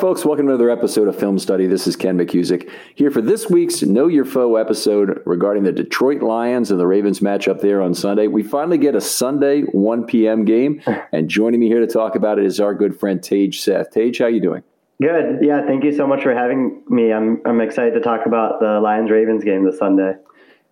Folks. Welcome to another episode of Film Study. This is Ken McCusick here for this week's Know Your Foe episode regarding the Detroit Lions and the Ravens matchup there on Sunday. We finally get a Sunday 1 p.m. game, and joining me here to talk about it is our good friend Tage Seth. Tage, how you doing? Good. Yeah, thank you so much for having me. I'm I'm excited to talk about the Lions Ravens game this Sunday.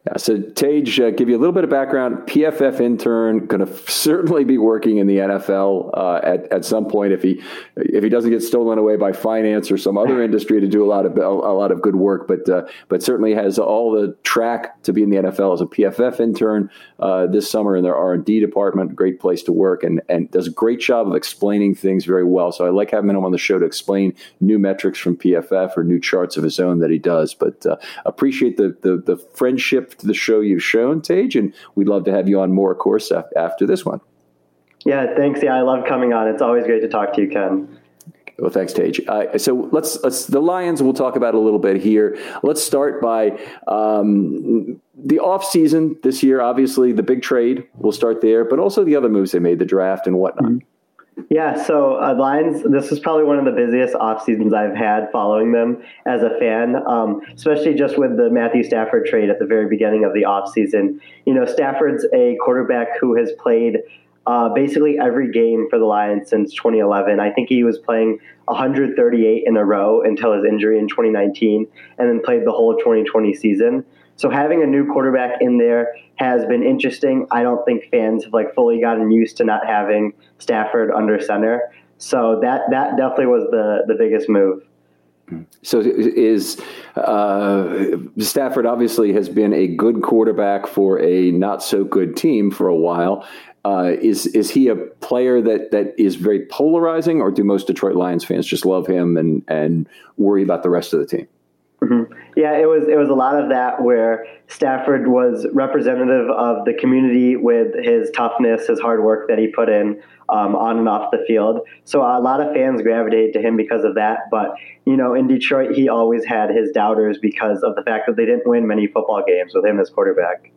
Yeah, so Tage, uh, give you a little bit of background. PFF intern, going to certainly be working in the NFL uh, at at some point if he if he doesn't get stolen away by finance or some other industry to do a lot of a, lot of good work. But uh, but certainly has all the track to be in the NFL as a PFF intern uh, this summer in their R and D department. Great place to work and and does a great job of explaining things very well. So I like having him on the show to explain new metrics from PFF or new charts of his own that he does. But uh, appreciate the, the the friendship the show you've shown, Tage, and we'd love to have you on more, of course, after this one. Yeah, thanks. Yeah, I love coming on. It's always great to talk to you, Ken. Well, thanks, Tage. Uh, so let's let's the Lions. We'll talk about a little bit here. Let's start by um, the off season this year. Obviously, the big trade. We'll start there, but also the other moves they made, the draft and whatnot. Mm-hmm. Yeah, so uh, Lions, this is probably one of the busiest off seasons I've had following them as a fan, um, especially just with the Matthew Stafford trade at the very beginning of the off season. You know, Stafford's a quarterback who has played uh, basically every game for the Lions since 2011. I think he was playing 138 in a row until his injury in 2019, and then played the whole 2020 season. So having a new quarterback in there has been interesting. I don't think fans have like fully gotten used to not having Stafford under center. So that that definitely was the the biggest move. So is uh, Stafford obviously has been a good quarterback for a not so good team for a while. Uh, is is he a player that that is very polarizing, or do most Detroit Lions fans just love him and and worry about the rest of the team? Mm-hmm. Yeah, it was it was a lot of that where Stafford was representative of the community with his toughness, his hard work that he put in um, on and off the field. So a lot of fans gravitated to him because of that. But you know, in Detroit, he always had his doubters because of the fact that they didn't win many football games with him as quarterback.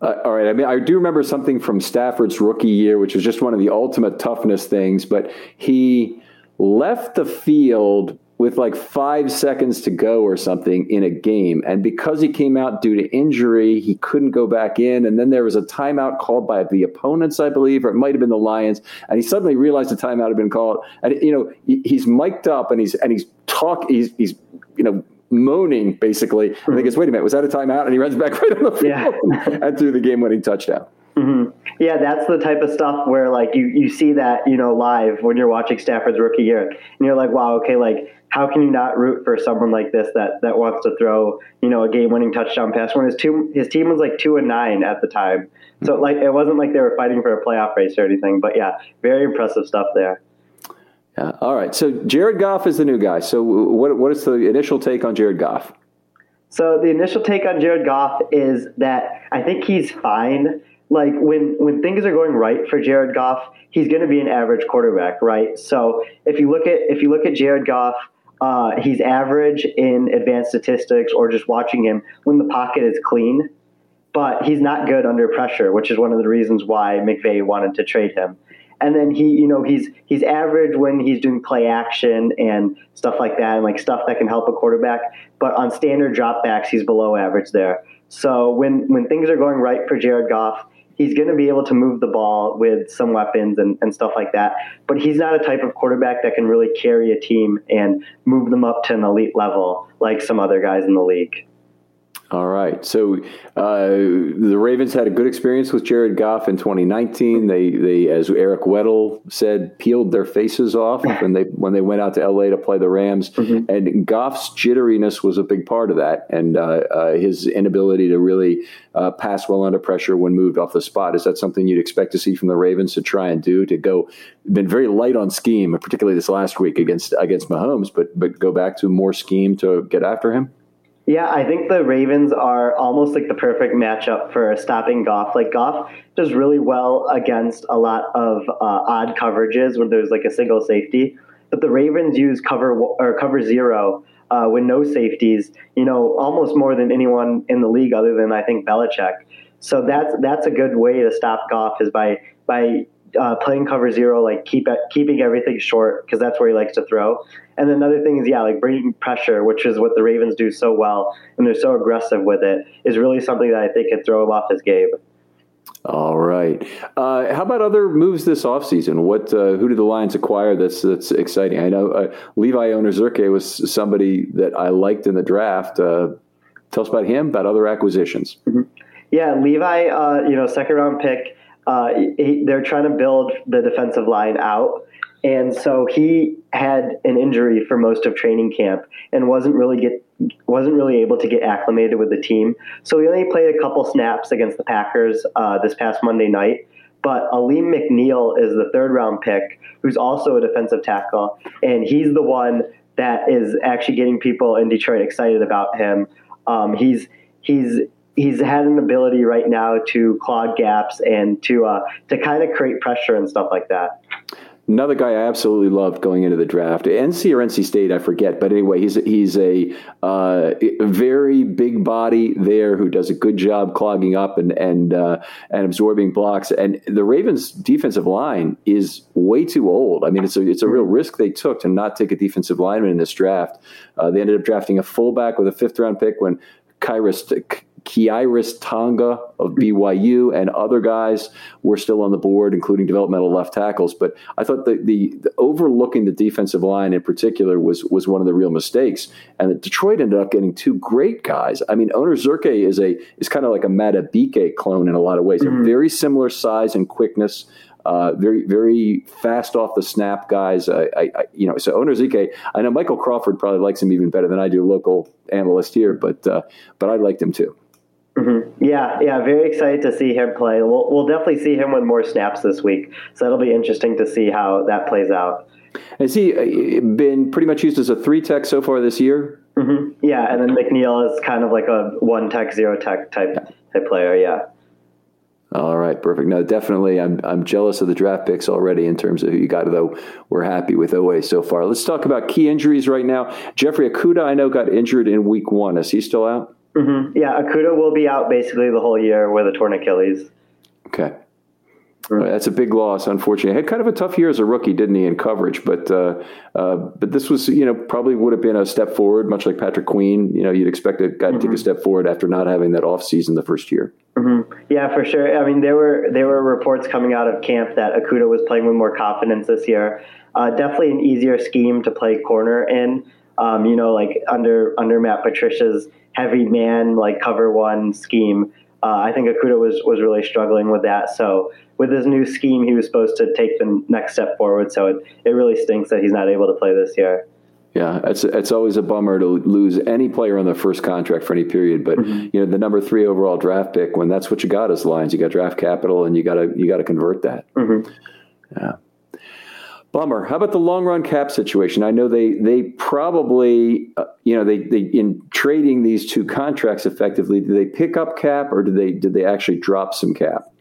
Uh, all right. I mean, I do remember something from Stafford's rookie year, which was just one of the ultimate toughness things. But he left the field with like five seconds to go or something in a game. And because he came out due to injury, he couldn't go back in. And then there was a timeout called by the opponents, I believe, or it might have been the Lions. And he suddenly realized the timeout had been called. And you know, he's mic'd up and he's and he's talk he's he's you know moaning basically. Mm-hmm. And he goes, "Wait a minute, was that a timeout?" And he runs back right on the field yeah. and threw the game-winning touchdown. Mm-hmm. Yeah, that's the type of stuff where like you you see that you know live when you're watching Stafford's rookie year, and you're like, wow, okay, like how can you not root for someone like this that that wants to throw you know a game winning touchdown pass when his two his team was like two and nine at the time. So hmm. like it wasn't like they were fighting for a playoff race or anything. But yeah, very impressive stuff there. Yeah. All right. So Jared Goff is the new guy. So what what is the initial take on Jared Goff? So the initial take on Jared Goff is that I think he's fine. Like when when things are going right for Jared Goff, he's going to be an average quarterback, right? So if you look at if you look at Jared Goff, uh, he's average in advanced statistics or just watching him when the pocket is clean, but he's not good under pressure, which is one of the reasons why McVay wanted to trade him. And then he you know he's he's average when he's doing play action and stuff like that and like stuff that can help a quarterback but on standard dropbacks he's below average there. So when when things are going right for jared goff he's going to be able to move the ball with some weapons and, and stuff like that but he's not a type of quarterback that can really carry a team and move them up to an elite level like some other guys in the league all right. So uh, the Ravens had a good experience with Jared Goff in 2019. They, they, as Eric Weddle said, peeled their faces off when they when they went out to LA to play the Rams. Mm-hmm. And Goff's jitteriness was a big part of that, and uh, uh, his inability to really uh, pass well under pressure when moved off the spot. Is that something you'd expect to see from the Ravens to try and do to go? Been very light on scheme, particularly this last week against against Mahomes, but but go back to more scheme to get after him. Yeah, I think the Ravens are almost like the perfect matchup for stopping Goff. Like Goff does really well against a lot of uh, odd coverages when there's like a single safety, but the Ravens use cover or cover zero uh, with no safeties. You know, almost more than anyone in the league, other than I think Belichick. So that's that's a good way to stop Goff is by by uh, playing cover zero, like keep it, keeping everything short because that's where he likes to throw. And another thing is, yeah, like bringing pressure, which is what the Ravens do so well, and they're so aggressive with it, is really something that I think could throw him off his game. All right. Uh, how about other moves this offseason? What uh, who did the Lions acquire that's that's exciting? I know uh, Levi Onwuzurike was somebody that I liked in the draft. Uh, tell us about him, about other acquisitions. Mm-hmm. Yeah, Levi, uh, you know, second round pick uh, he, they're trying to build the defensive line out. And so he had an injury for most of training camp and wasn't really get wasn't really able to get acclimated with the team. So he only played a couple snaps against the Packers uh, this past Monday night. But Alim McNeil is the third round pick, who's also a defensive tackle, and he's the one that is actually getting people in Detroit excited about him. Um, he's he's he's had an ability right now to clog gaps and to uh, to kind of create pressure and stuff like that. Another guy I absolutely loved going into the draft, NC or NC State, I forget, but anyway, he's he's a, uh, very big body there who does a good job clogging up and and uh, and absorbing blocks. And the Ravens' defensive line is way too old. I mean, it's a it's a real risk they took to not take a defensive lineman in this draft. Uh, they ended up drafting a fullback with a fifth round pick when Khyiris Khyiris Tonga of BYU and other guys were still on the board, including developmental left tackles. But I thought the, the, the, overlooking the defensive line in particular was was one of the real mistakes. And Detroit ended up getting two great guys. I mean, Onwuzurike is a is kind of like a Madubuike clone in a lot of ways. Mm-hmm. very similar size and quickness. Uh, very very fast off the snap guys. I, I, you know, so Onwuzurike. I know Michael Crawford probably likes him even better than I do, local analyst here, but uh, but I liked him too. Mm-hmm. Yeah, yeah, very excited to see him play. We'll, we'll definitely see him with more snaps this week, so that'll be interesting to see how that plays out. Has he uh, been pretty much used as a three tech so far this year? Mm-hmm. Yeah, and then McNeil is kind of like a one tech, zero tech type type player. Yeah. All right, perfect. No, definitely, I'm I'm jealous of the draft picks already in terms of who you got. Though we're happy with Oweh so far. Let's talk about key injuries right now. Jeffrey Okudah, I know, got injured in Week One. Is he still out? Mm-hmm. Yeah, Okudah will be out basically the whole year with a torn Achilles. Okay. Mm-hmm. That's a big loss, unfortunately. Had kind of a tough year as a rookie, didn't he, in coverage? But uh, uh, but this was, you know, probably would have been a step forward, much like Patrick Queen. You know, you'd expect a guy to mm-hmm. take a mm-hmm. step forward after not having that off season the first year. Mm-hmm. Yeah, for sure. I mean, there were there were reports coming out of camp that Okudah was playing with more confidence this year. Uh, definitely an easier scheme to play corner in. Um, you know, like under under Matt Patricia's heavy man like cover one scheme. Uh, I think Okudah was was really struggling with that. So with his new scheme, he was supposed to take the next step forward. So it, it really stinks that he's not able to play this year. Yeah, it's it's always a bummer to lose any player on the first contract for any period. But mm-hmm. you know, the number three overall draft pick, when that's what you got as lines. you got draft capital, and you got to you got to convert that. Mm-hmm. Yeah. Bummer. How about the long run cap situation? I know they they probably uh, you know they they in trading these two contracts effectively. Do they pick up cap or do they did they actually drop some cap?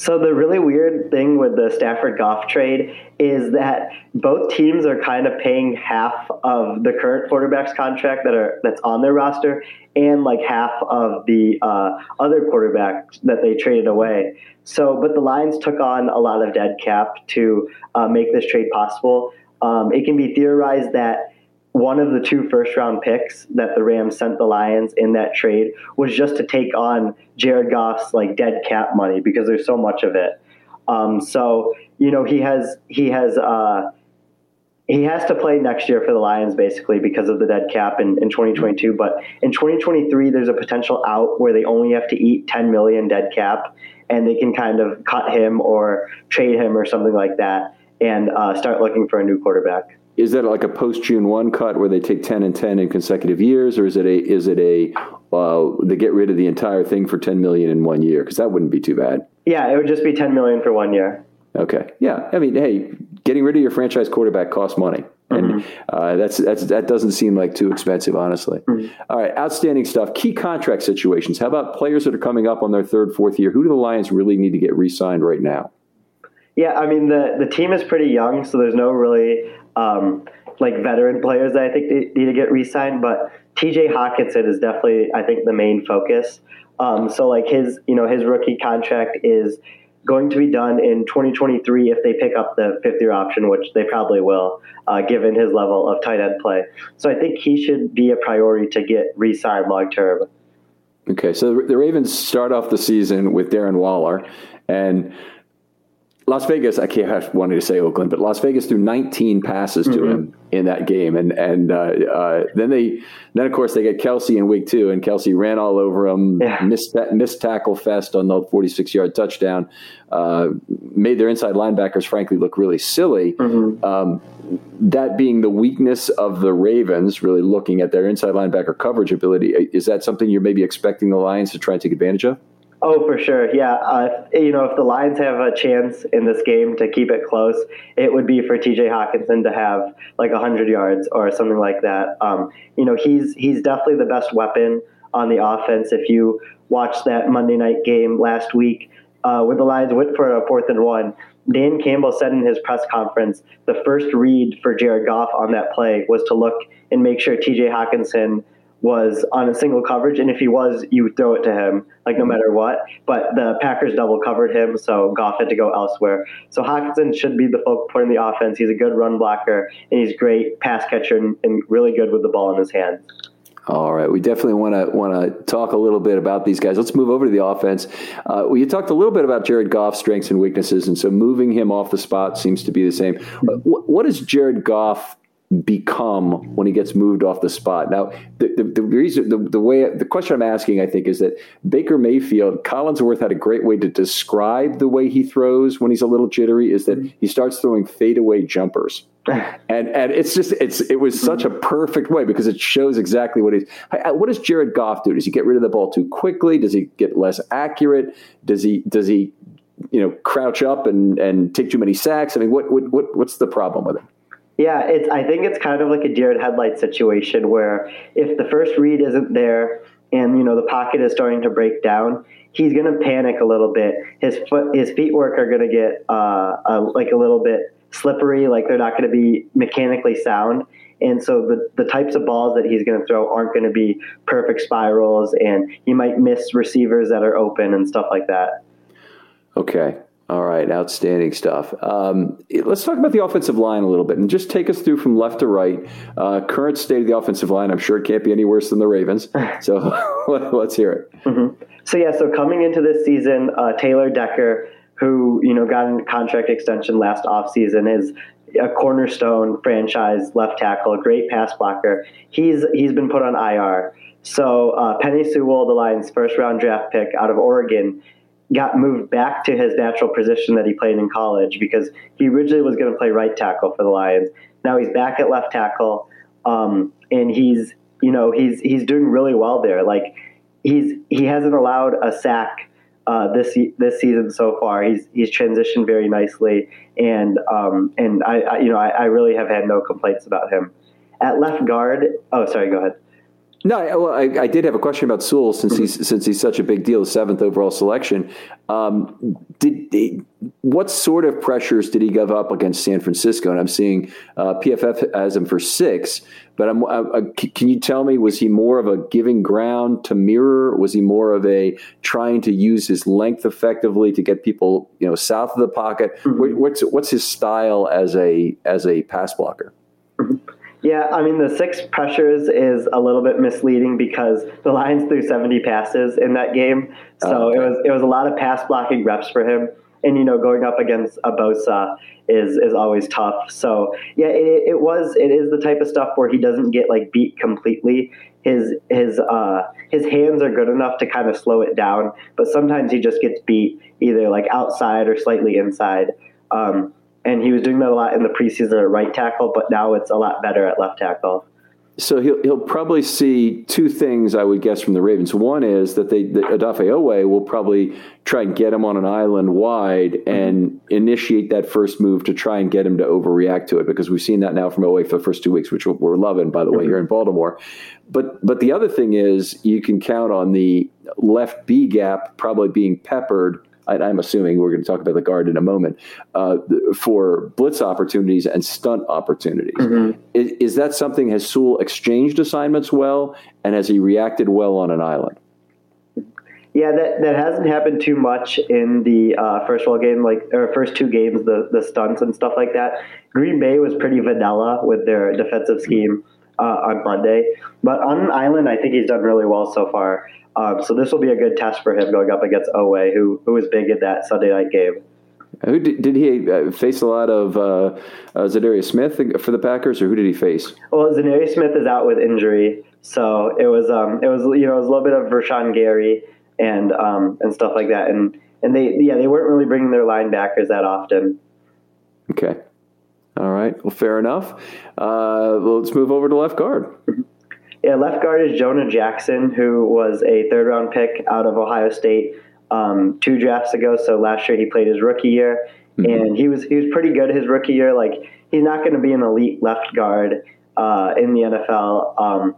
So the really weird thing with the Stafford Goff trade is that both teams are kind of paying half of the current quarterbacks contract that are that's on their roster and like half of the uh, other quarterbacks that they traded away. So, but the Lions took on a lot of dead cap to uh, make this trade possible. Um, it can be theorized that one of the two first round picks that the Rams sent the Lions in that trade was just to take on Jared Goff's like dead cap money because there's so much of it. Um, so you know he has he has uh, he has to play next year for the Lions basically because of the dead cap in, in 2022. But in 2023, there's a potential out where they only have to eat 10 million dead cap, and they can kind of cut him or trade him or something like that and uh, start looking for a new quarterback is that like a post June one cut where they take ten and ten in consecutive years, or is it a is it a uh, they get rid of the entire thing for ten million in one year? Because that wouldn't be too bad. Yeah, it would just be ten million for one year. Okay. Yeah. I mean, hey, getting rid of your franchise quarterback costs money. And mm-hmm. uh, that's that's that doesn't seem like too expensive, honestly. Mm-hmm. All right, outstanding stuff. Key contract situations. How about players that are coming up on their third, fourth year? Who do the Lions really need to get re-signed right now? Yeah, I mean the the team is pretty young, so there's no really um, like veteran players that I think need to get re-signed. But T.J. Hockenson is definitely I think the main focus. Um, so like his you know his rookie contract is going to be done in 2023 if they pick up the fifth year option, which they probably will, uh, given his level of tight end play. So I think he should be a priority to get re-signed long term. Okay, so the Ravens start off the season with Darren Waller, and Las Vegas, I can't have wanted to say Oakland, but Las Vegas threw 19 passes to mm-hmm. him in that game, and and uh, uh, then they then of course they get Kelce in week two, and Kelce ran all over him, yeah. missed missed tackle fest on the 46 yard touchdown, uh, made their inside linebackers frankly look really silly. Mm-hmm. Um, that being the weakness of the Ravens, really looking at their inside linebacker coverage ability, is that something you're maybe expecting the Lions to try and take advantage of? Oh, for sure. Yeah. Uh, you know, if the Lions have a chance in this game to keep it close, it would be for TJ Hockenson to have like 100 yards or something like that. Um, you know, he's he's definitely the best weapon on the offense. If you watch that Monday night game last week uh, with the Lions went for a fourth and one, Dan Campbell said in his press conference the first read for Jared Goff on that play was to look and make sure TJ Hockenson was on a single coverage, and if he was, you would throw it to him, like no matter what. But the Packers double covered him, so Goff had to go elsewhere. So Hockenson should be the focal point in the offense. He's a good run blocker, and he's great pass catcher and, and really good with the ball in his hands. All right, we definitely want to want to talk a little bit about these guys. Let's move over to the offense. Uh, well, you talked a little bit about Jared Goff's strengths and weaknesses, and so moving him off the spot seems to be the same. What, what is Jared Goff become when he gets moved off the spot. Now, the, the, the reason, the, the way, the question I'm asking, I think, is that Baker Mayfield, Collinsworth had a great way to describe the way he throws when he's a little jittery, is that he starts throwing fadeaway jumpers. and and it's just it's it was such a perfect way because it shows exactly what he's. What does Jared Goff do? Does he get rid of the ball too quickly? Does he get less accurate? Does he does he you know crouch up and and take too many sacks? I mean, what what, what what's the problem with him? Yeah, it's. I think it's kind of like a deer in headlight situation where if the first read isn't there and you know the pocket is starting to break down, he's going to panic a little bit. His foot, his feet work are going to get uh, like a little bit slippery, like they're not going to be mechanically sound. And so the, the types of balls that he's going to throw aren't going to be perfect spirals, and he might miss receivers that are open and stuff like that. Okay. All right, outstanding stuff. Um, let's talk about the offensive line a little bit and just take us through from left to right. Uh, current state of the offensive line, I'm sure it can't be any worse than the Ravens. So let's hear it. Mm-hmm. So, yeah, so coming into this season, uh, Taylor Decker, who, you know, got a contract extension last offseason, is a cornerstone franchise left tackle, great pass blocker. He's he's been put on IR. So uh, Penei Sewell, the Lions' first round draft pick out of Oregon, got moved back to his natural position that he played in college because he originally was going to play right tackle for the Lions. Now he's back at left tackle. um, and he's you know he's he's doing really well there. Like he's he hasn't allowed a sack uh, this this season so far. He's he's transitioned very nicely, and um, and I, I you know I, I, really have had no complaints about him. At left guard, oh sorry, go ahead. No, I, well, I, I, did have a question about Sewell since mm-hmm. he's since he's such a big deal, seventh overall selection. Um, did, did, what sort of pressures did he give up against San Francisco? And I'm seeing uh, PFF as him for six, but I'm, I, I, can you tell me was he more of a giving ground to mirror? Was he more of a trying to use his length effectively to get people you know south of the pocket? Mm-hmm. What's what's his style as a as a pass blocker? Mm-hmm. Yeah, I mean the six pressures is a little bit misleading because the Lions threw 70 passes in that game, so oh, okay. it was it was a lot of pass blocking reps for him. And you know, going up against a Bosa is is always tough. So yeah, it, it was it is the type of stuff where he doesn't get like beat completely. His his uh, his hands are good enough to kind of slow it down, but sometimes he just gets beat either like outside or slightly inside. Um, and he was doing that a lot in the preseason at right tackle, but now it's a lot better at left tackle. So he'll he'll probably see two things I would guess from the Ravens. One is that they that Odafe Oweh will probably try and get him on an island wide and initiate that first move to try and get him to overreact to it because we've seen that now from Oweh for the first two weeks, which we're loving by the way mm-hmm. here in Baltimore. But but the other thing is you can count on the left B gap probably being peppered I, am assuming we're going to talk about the guard in a moment, uh, for blitz opportunities and stunt opportunities. Mm-hmm. Is, is, that something, has Sewell exchanged assignments well, and has he reacted well on an island? Yeah, that, that hasn't happened too much in the uh, first all game, like or first two games, the the stunts and stuff like that. Green Bay was pretty vanilla with their defensive scheme uh, on Monday, but on an island, I think he's done really well so far. Um, so this will be a good test for him going up against Oweh, who who was big in that Sunday night game. Who did, did he uh, face a lot of uh, uh, Za'Darius Smith for the Packers, or who did he face? Well, Za'Darius Smith is out with injury, so it was um, it was you know it was a little bit of Rashan Gary and um, and stuff like that, and and they yeah they weren't really bringing their linebackers that often. Okay, all right, well, fair enough. Uh, well, let's move over to left guard. Yeah, left guard is Jonah Jackson, who was a third round pick out of Ohio State um, two drafts ago. So last year he played his rookie year, mm-hmm. and he was he was pretty good his rookie year. Like he's not going to be an elite left guard uh, in the NFL, um,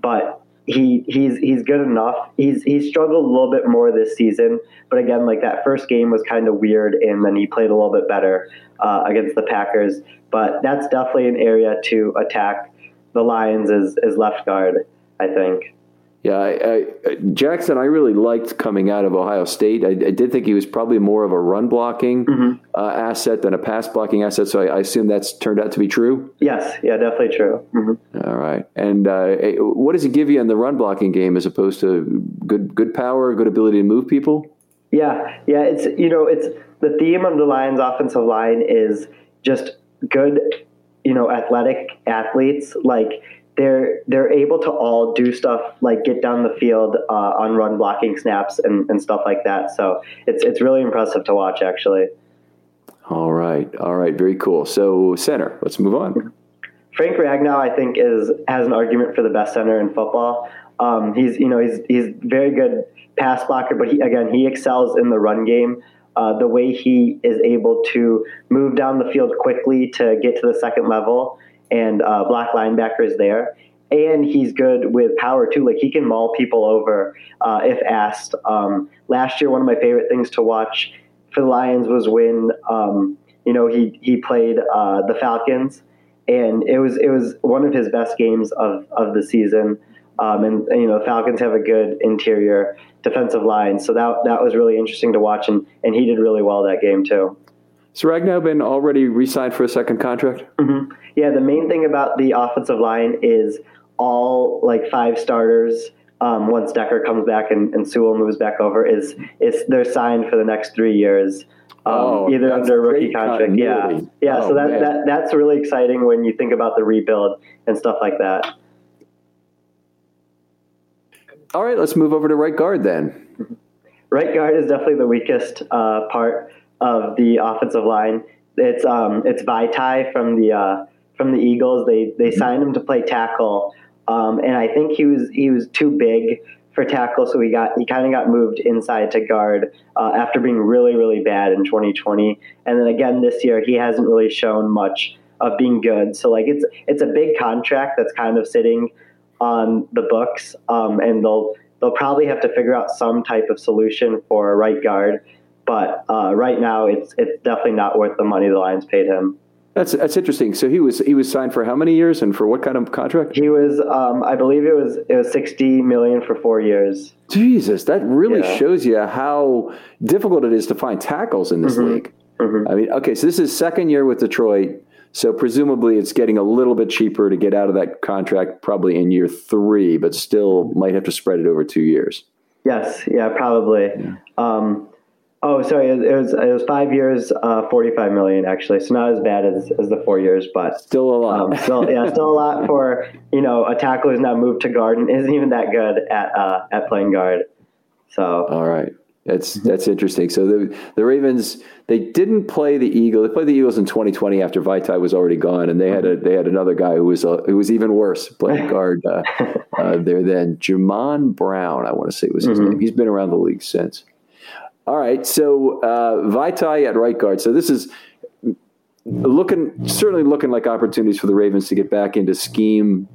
but he he's he's good enough. He's he's struggled a little bit more this season, but again, like that first game was kind of weird, and then he played a little bit better uh, against the Packers. But that's definitely an area to attack the Lions as, as left guard, I think. Yeah, I, I, Jackson, I really liked coming out of Ohio State. I, I did think he was probably more of a run blocking mm-hmm. uh, asset than a pass blocking asset. So I, assume that's turned out to be true. Yes, yeah, definitely true. Mm-hmm. All right, and uh, what does he give you in the run blocking game as opposed to good good power, good ability to move people? Yeah, yeah, it's you know it's the theme of the Lions' offensive line is just good you know athletic athletes like they're they're able to all do stuff like get down the field uh, on run blocking snaps and, and stuff like that. So it's it's really impressive to watch actually. All right. All right. Very cool. So center let's move on. Frank ragnow i think is has an argument for the best center in football. Um, he's you know he's he's very good pass blocker but he again he excels in the run game. Uh, the way he is able to move down the field quickly to get to the second level and uh, block linebackers there. And he's good with power too. Like he can maul people over uh, if asked. Um, last year, one of my favorite things to watch for the Lions was when um, you know he he played uh, the Falcons, and it was it was one of his best games of of the season. Um, and, and, you know, Falcons have a good interior defensive line, so that that was really interesting to watch, and, and he did really well that game too. So Ragnow been already re-signed for a second contract? Mm-hmm. Yeah, the main thing about the offensive line is all like five starters. Um, once Decker comes back and, and Sewell moves back over, is is they're signed for the next three years. Um, oh, either under rookie contract, yeah, yeah. Oh, so that, that that's really exciting when you think about the rebuild and stuff like that. All right, let's move over to right guard then. Right guard is definitely the weakest uh, part of the offensive line. It's um, it's Vaitai from the uh, from the Eagles. They they signed him to play tackle, um, and I think he was he was too big for tackle, so he got he kind of got moved inside to guard uh, after being really really bad in 2020, and then again this year he hasn't really shown much of being good. So like it's it's a big contract that's kind of sitting on the books, um, and they'll they'll probably have to figure out some type of solution for a right guard. But uh, right now, it's it's definitely not worth the money the Lions paid him. That's that's interesting. So he was he was signed for how many years and for what kind of contract? He was, um, I believe it was it was sixty million for four years. Jesus, that really yeah. shows you how difficult it is to find tackles in this mm-hmm. league. Mm-hmm. I mean, okay, so this is second year with Detroit. So presumably it's getting a little bit cheaper to get out of that contract probably in year three, but still might have to spread it over two years. Yes, yeah, probably. Yeah. Um, oh, sorry, it was it was five years, uh, forty five million actually. So not as bad as, as the four years, but still a lot. Um, still, yeah, still a lot for you know a tackle who's now moved to guard and isn't even that good at uh, at playing guard. So all right. That's that's interesting. So the the Ravens they didn't play the Eagles. They played the Eagles in 2020 after Vaitai was already gone, and they had a they had another guy who was uh, who was even worse playing guard uh, uh, there then. Jamon Brown, I want to say was his mm-hmm. name. He's been around the league since. All right, so uh, Vaitai at right guard. So this is looking certainly looking like opportunities for the Ravens to get back into scheme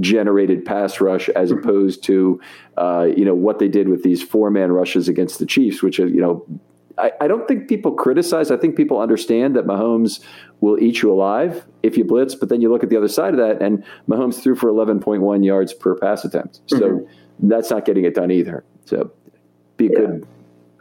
generated pass rush as opposed to uh, you know what they did with these four man rushes against the Chiefs, which are you know I, I, don't think people criticize. I think people understand that Mahomes will eat you alive if you blitz, but then you look at the other side of that, and Mahomes threw for 11.1 yards per pass attempt. So mm-hmm. that's not getting it done either. So be a yeah. good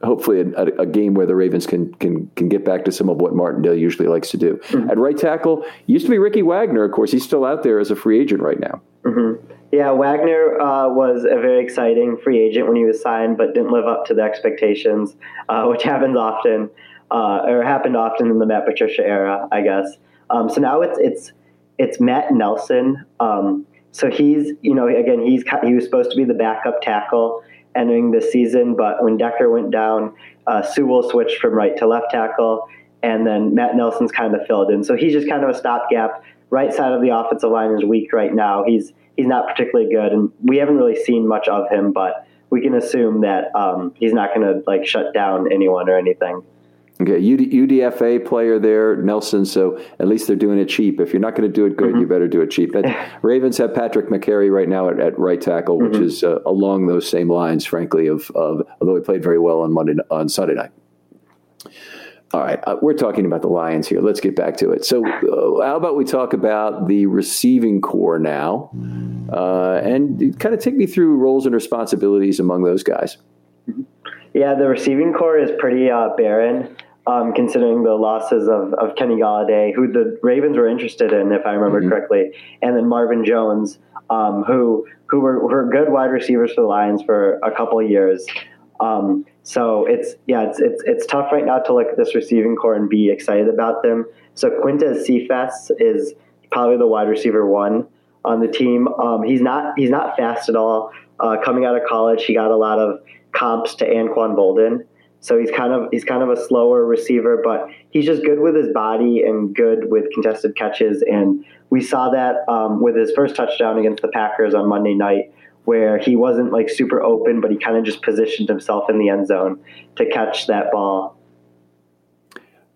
hopefully a, a, game where the Ravens can can can get back to some of what Martindale usually likes to do. Mm-hmm. At right tackle, used to be Ricky Wagner. Of course, he's still out there as a free agent right now. Mm-hmm. Yeah, Wagner uh, was a very exciting free agent when he was signed, but didn't live up to the expectations, uh, which happens often, uh, or happened often in the Matt Patricia era, I guess. Um, so now it's it's it's Matt Nelson. Um, so he's you know again he's he was supposed to be the backup tackle entering the season. But when Decker went down, uh, Sewell switched from right to left tackle, and then Matt Nelson's kind of filled in. So he's just kind of a stopgap. Right side of the offensive line is weak right now. He's he's not particularly good, and we haven't really seen much of him. But we can assume that um, he's not going to like shut down anyone or anything. Okay, UD, UDFA player there, Nelson. So at least they're doing it cheap. If you're not going to do it good, mm-hmm. you better do it cheap. Ravens have Patrick Mekari right now at, at right tackle, which mm-hmm. is uh, along those same lines, frankly. Of, of although he played very well on Monday on Sunday night. All right, uh, we're talking about the Lions here. Let's get back to it. So, uh, how about we talk about the receiving corps now, uh, and kind of take me through roles and responsibilities among those guys. Yeah, the receiving corps is pretty uh, barren um, considering the losses of, of Kenny Golladay, who the Ravens were interested in, if I remember mm-hmm. correctly, and then Marvin Jones, um, who who were, were good wide receivers for the Lions for a couple of years. Um, so it's yeah, it's, it's it's tough right now to look at this receiving corps and be excited about them. So Quintez Cephus is probably the wide receiver one on the team. Um, he's not he's not fast at all. Uh, coming out of college, he got a lot of comps to Anquan Boldin. So he's kind of he's kind of a slower receiver, but he's just good with his body and good with contested catches. And we saw that um, with his first touchdown against the Packers on Monday night, where he wasn't like super open, but he kind of just positioned himself in the end zone to catch that ball.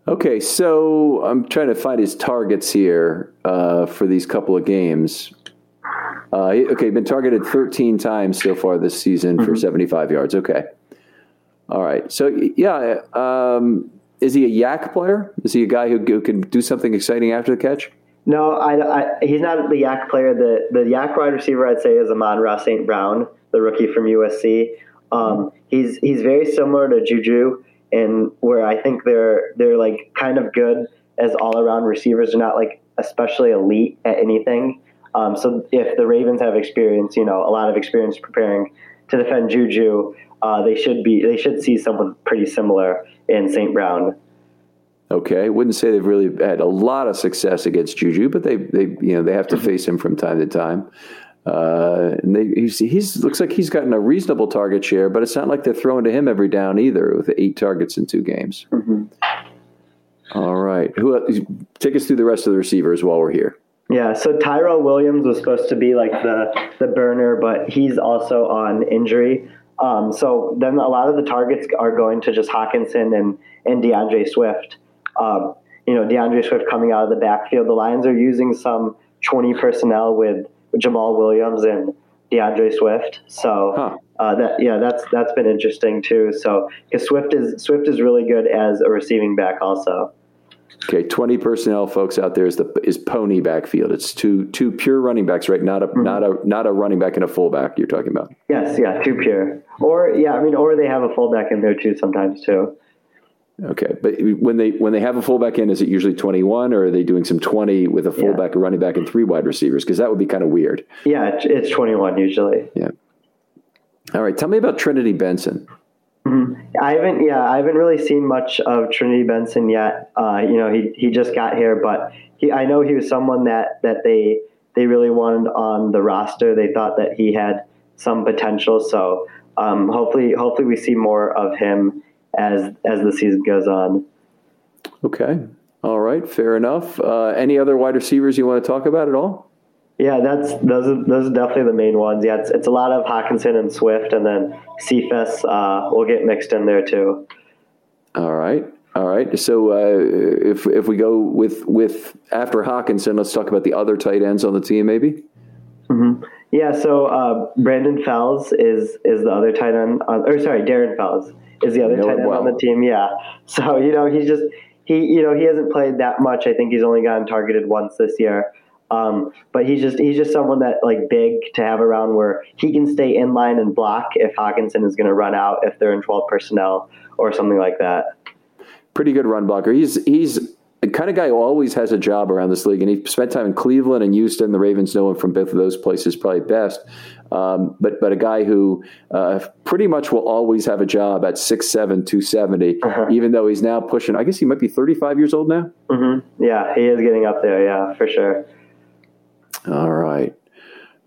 Okay, so I'm trying to find his targets here uh, for these couple of games. Uh, okay, been targeted 13 times so far this season mm-hmm. for 75 yards. Okay. All right. So yeah, um, is he a YAC player? Is he a guy who, who can do something exciting after the catch? No, I, I, he's not the YAC player. The the YAC wide receiver I'd say is Amon-Ra St. Brown, the rookie from USC. Um, he's he's very similar to Juju, and where I think they're they're like kind of good as all around receivers. They're not like especially elite at anything. Um, so if the Ravens have experience, you know, a lot of experience preparing to defend Juju, uh, they should be they should see someone pretty similar in St. Brown. Okay, wouldn't say they've really had a lot of success against Juju, but they they you know they have to mm-hmm. face him from time to time. Uh, and they, he's, he's looks like he's gotten a reasonable target share, but it's not like they're throwing to him every down either with eight targets in two games. Mm-hmm. All right, who take us through the rest of the receivers while we're here. Yeah, so Tyrell Williams was supposed to be like the the burner, but he's also on injury. Um, so then a lot of the targets are going to just Hockenson and and D'Andre Swift. Um, you know, D'Andre Swift coming out of the backfield. The Lions are using some 20 personnel with Jamaal Williams and D'Andre Swift. So huh. uh, that yeah, that's that's been interesting too. So because Swift is Swift is really good as a receiving back also. Okay, twenty personnel, folks out there is the is pony backfield. It's two two pure running backs, right? Not a mm-hmm. not a not a running back and a fullback. You're talking about? Yes, yeah, two pure. Or yeah, I mean, or they have a fullback in there too sometimes too. Okay, but when they when they have a fullback in, is it usually twenty one, or are they doing some twenty with a fullback, yeah. a running back, and three wide receivers? Because that would be kind of weird. Yeah, it's twenty one usually. Yeah. All right, tell me about Trinity Benson. Mm-hmm. I haven't, yeah, I haven't really seen much of Trinity Benson yet. Uh, you know, he he just got here, but he, I know he was someone that that they they really wanted on the roster. They thought that he had some potential, so um, hopefully, hopefully we see more of him as as the season goes on. Okay. All right. Fair enough. Uh, any other wide receivers you want to talk about at all? Yeah, that's those are, those are definitely the main ones. Yeah, it's, it's a lot of Hockenson and Swift, and then Cephus uh, will get mixed in there too. All right, all right. So uh, if if we go with with after Hockenson, let's talk about the other tight ends on the team, maybe. Mm-hmm. Yeah. So uh, Brandon Fells is is the other tight end. On, or sorry, Darren Fells is the other tight end well. on the team. Yeah. So you know he's just he you know he hasn't played that much. I think he's only gotten targeted once this year. Um, but he's just he's just someone that like big to have around where he can stay in line and block if Hockenson is going to run out if they're in 12 personnel or something like that. Pretty good run blocker. He's he's the kind of guy who always has a job around this league, and he spent time in Cleveland and Houston. The Ravens know him from both of those places probably best. Um, but but a guy who uh, pretty much will always have a job at 6'7", 270, uh-huh. even though he's now pushing. I guess he might be thirty five years old now. Mm-hmm. Yeah, he is getting up there. Yeah, for sure. All right,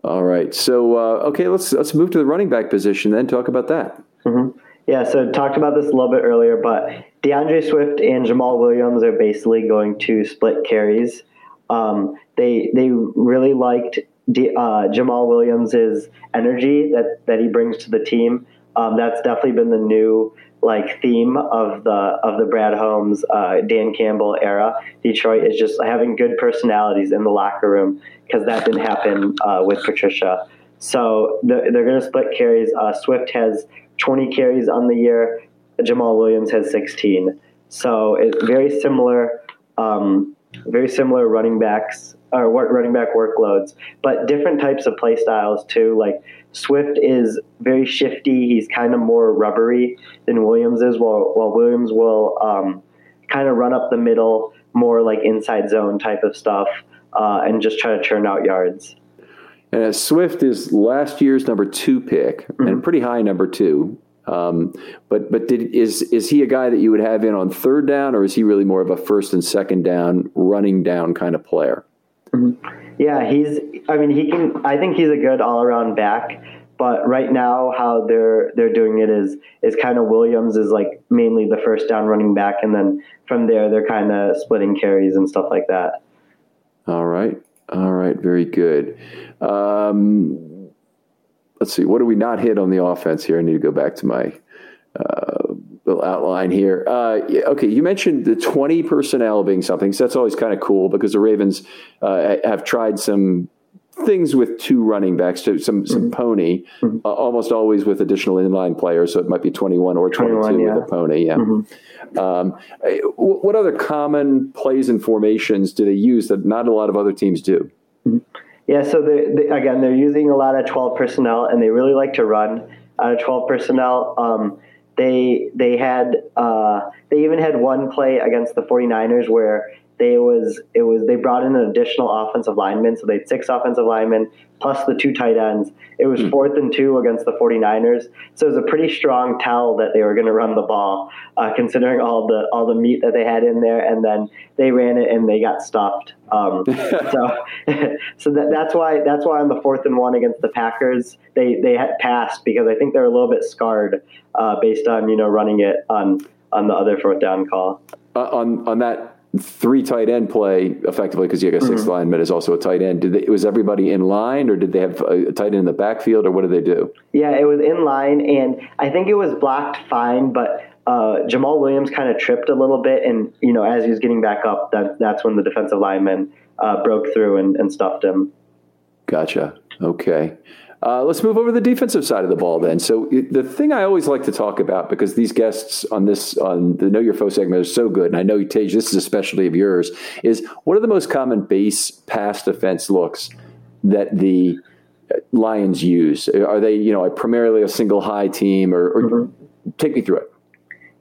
all right. So uh, okay, let's let's move to the running back position then. Talk about that. Mm-hmm. Yeah, so talked about this a little bit earlier, but D'Andre Swift and Jamaal Williams are basically going to split carries. Um, they they really liked D, uh, Jamaal Williams's energy that that he brings to the team. Um, that's definitely been the new like theme of the of the Brad Holmes, uh, Dan Campbell era. Detroit is just having good personalities in the locker room because that didn't happen uh, with Patricia. So they're, they're going to split carries. Uh, Swift has 20 carries on the year. Jamaal Williams has 16. So it's very similar, um, very similar running backs or running back workloads, but different types of play styles too. Like Swift is very shifty. He's kind of more rubbery than Williams is, while, while Williams will um, kind of run up the middle, more like inside zone type of stuff, uh, and just try to churn out yards. And Swift is last year's number two pick, mm-hmm. and pretty high number two. Um, but but did, is is he a guy that you would have in on third down, or is he really more of a first and second down, running down kind of player? Mm-hmm. Yeah, he's. I mean, he can. I think he's a good all around back. But right now, how they're they're doing it is is kind of Williams is like mainly the first down running back, and then from there they're kind of splitting carries and stuff like that. All right, all right, very good. Um, let's see, what do we not hit on the offense here? I need to go back to my uh, little outline here. Uh, okay, you mentioned the 20 personnel being something, so that's always kind of cool because the Ravens uh, have tried some things with two running backs, some some mm-hmm. pony, mm-hmm. Uh, almost always with additional inline players. So it might be 21 or 22 21, yeah. with a pony. Yeah. Mm-hmm. Um, what other common plays and formations do they use that not a lot of other teams do? Mm-hmm. Yeah, so they, they, again, they're using a lot of 12 personnel, and they really like to run out of 12 personnel. Um, they they had uh, they even had one play against the 49ers where they was it was they brought in an additional offensive lineman, so they had six offensive linemen plus the two tight ends. It was mm. fourth and two against the 49ers, so it was a pretty strong tell that they were going to run the ball, uh, considering all the all the meat that they had in there, and then they ran it and they got stuffed. Um, so so that, that's why that's why on the fourth and one against the Packers they they had passed because I think they're a little bit scarred uh, based on you know running it on on the other fourth down call. Uh, on on that three tight end play effectively because you got 6 mm-hmm. lineman is also a tight end. Did they, was everybody in line, or did they have a, tight end in the backfield, or what did they do? Yeah, it was in line, and I think it was blocked fine, but uh, Jamaal Williams kind of tripped a little bit, and you know as he was getting back up, that that's when the defensive lineman uh, broke through and, and stuffed him. Gotcha. Okay. Uh, let's move over to the defensive side of the ball then. So the thing I always like to talk about because these guests on this on the Know Your Foe segment are so good, and I know Tej, this is a specialty of yours. Is what are the most common base pass defense looks that the Lions use? Are they you know primarily a single high team, or, or mm-hmm. take me through it?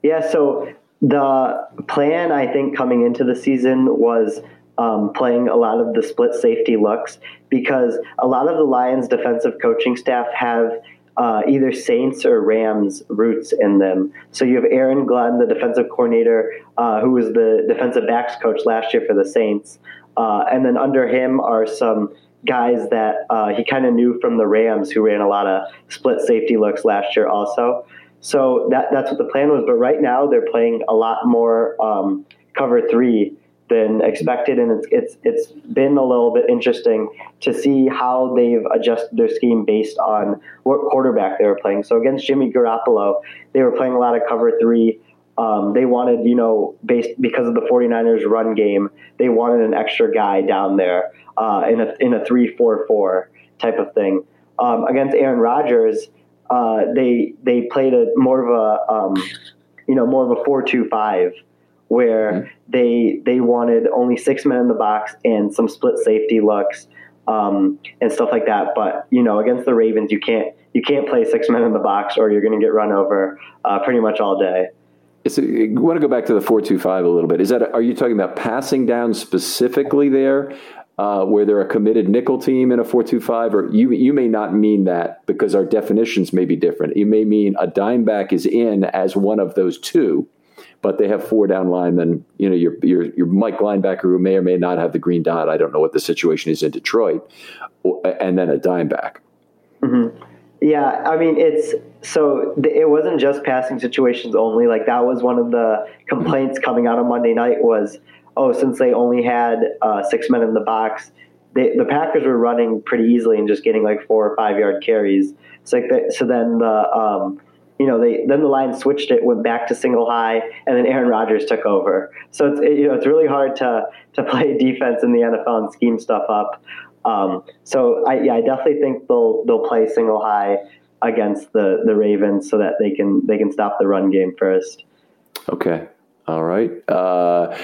Yeah. So the plan I think coming into the season was um, playing a lot of the split safety looks because a lot of the Lions defensive coaching staff have uh, either Saints or Rams roots in them. So you have Aaron Glenn, the defensive coordinator, uh, who was the defensive backs coach last year for the Saints. Uh, and then under him are some guys that uh, he kind of knew from the Rams who ran a lot of split safety looks last year also. So that, that's what the plan was. But right now they're playing a lot more um, cover three than expected, and it's it's it's been a little bit interesting to see how they've adjusted their scheme based on what quarterback they were playing. So against Jimmy Garoppolo, they were playing a lot of cover three. Um, they wanted, you know, based because of the 49ers run game, they wanted an extra guy down there uh, in a in a three four four type of thing. Um, against Aaron Rodgers, uh, they they played a more of a um, you know more of a four two five where mm-hmm. they they wanted only six men in the box and some split safety looks um, and stuff like that. But you know, against the Ravens, you can't you can't play six men in the box or you're going to get run over uh, pretty much all day. So, I want to go back to the four two five a little bit. Is that are you talking about passing down specifically there? Uh, where they're a committed nickel team in a 425, or you you may not mean that because our definitions may be different. You may mean a dime back is in as one of those two, but they have four down linemen. You know, your your your Mike linebacker who may or may not have the green dot. I don't know what the situation is in Detroit, and then a dime back. Mm-hmm. Yeah, I mean it's so it wasn't just passing situations only. Like that was one of the complaints coming out on Monday night was, oh, since they only had uh, six men in the box, they, the Packers were running pretty easily and just getting like four or five yard carries. So like the, so then the um, you know, they then the Lions switched it, went back to single high, and then Aaron Rodgers took over. So it's it, you know it's really hard to to play defense in the NFL and scheme stuff up. Um, so I, yeah, I definitely think they'll they'll play single high against the the Ravens so that they can they can stop the run game first. Okay, all right. Uh,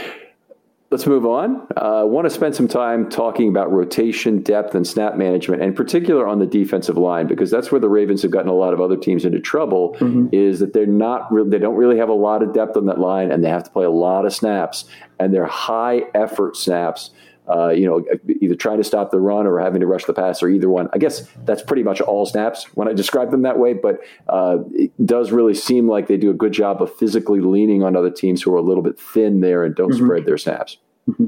Let's move on. I uh, want to spend some time talking about rotation, depth, and snap management, and in particular on the defensive line, because that's where the Ravens have gotten a lot of other teams into trouble. Mm-hmm. Is that they're not re- they don't really have a lot of depth on that line, and they have to play a lot of snaps, and they're high effort snaps. Uh, you know, either trying to stop the run or having to rush the pass, or either one. I guess that's pretty much all snaps when I describe them that way. But uh, it does really seem like they do a good job of physically leaning on other teams who are a little bit thin there and don't mm-hmm. spread their snaps. Mm-hmm.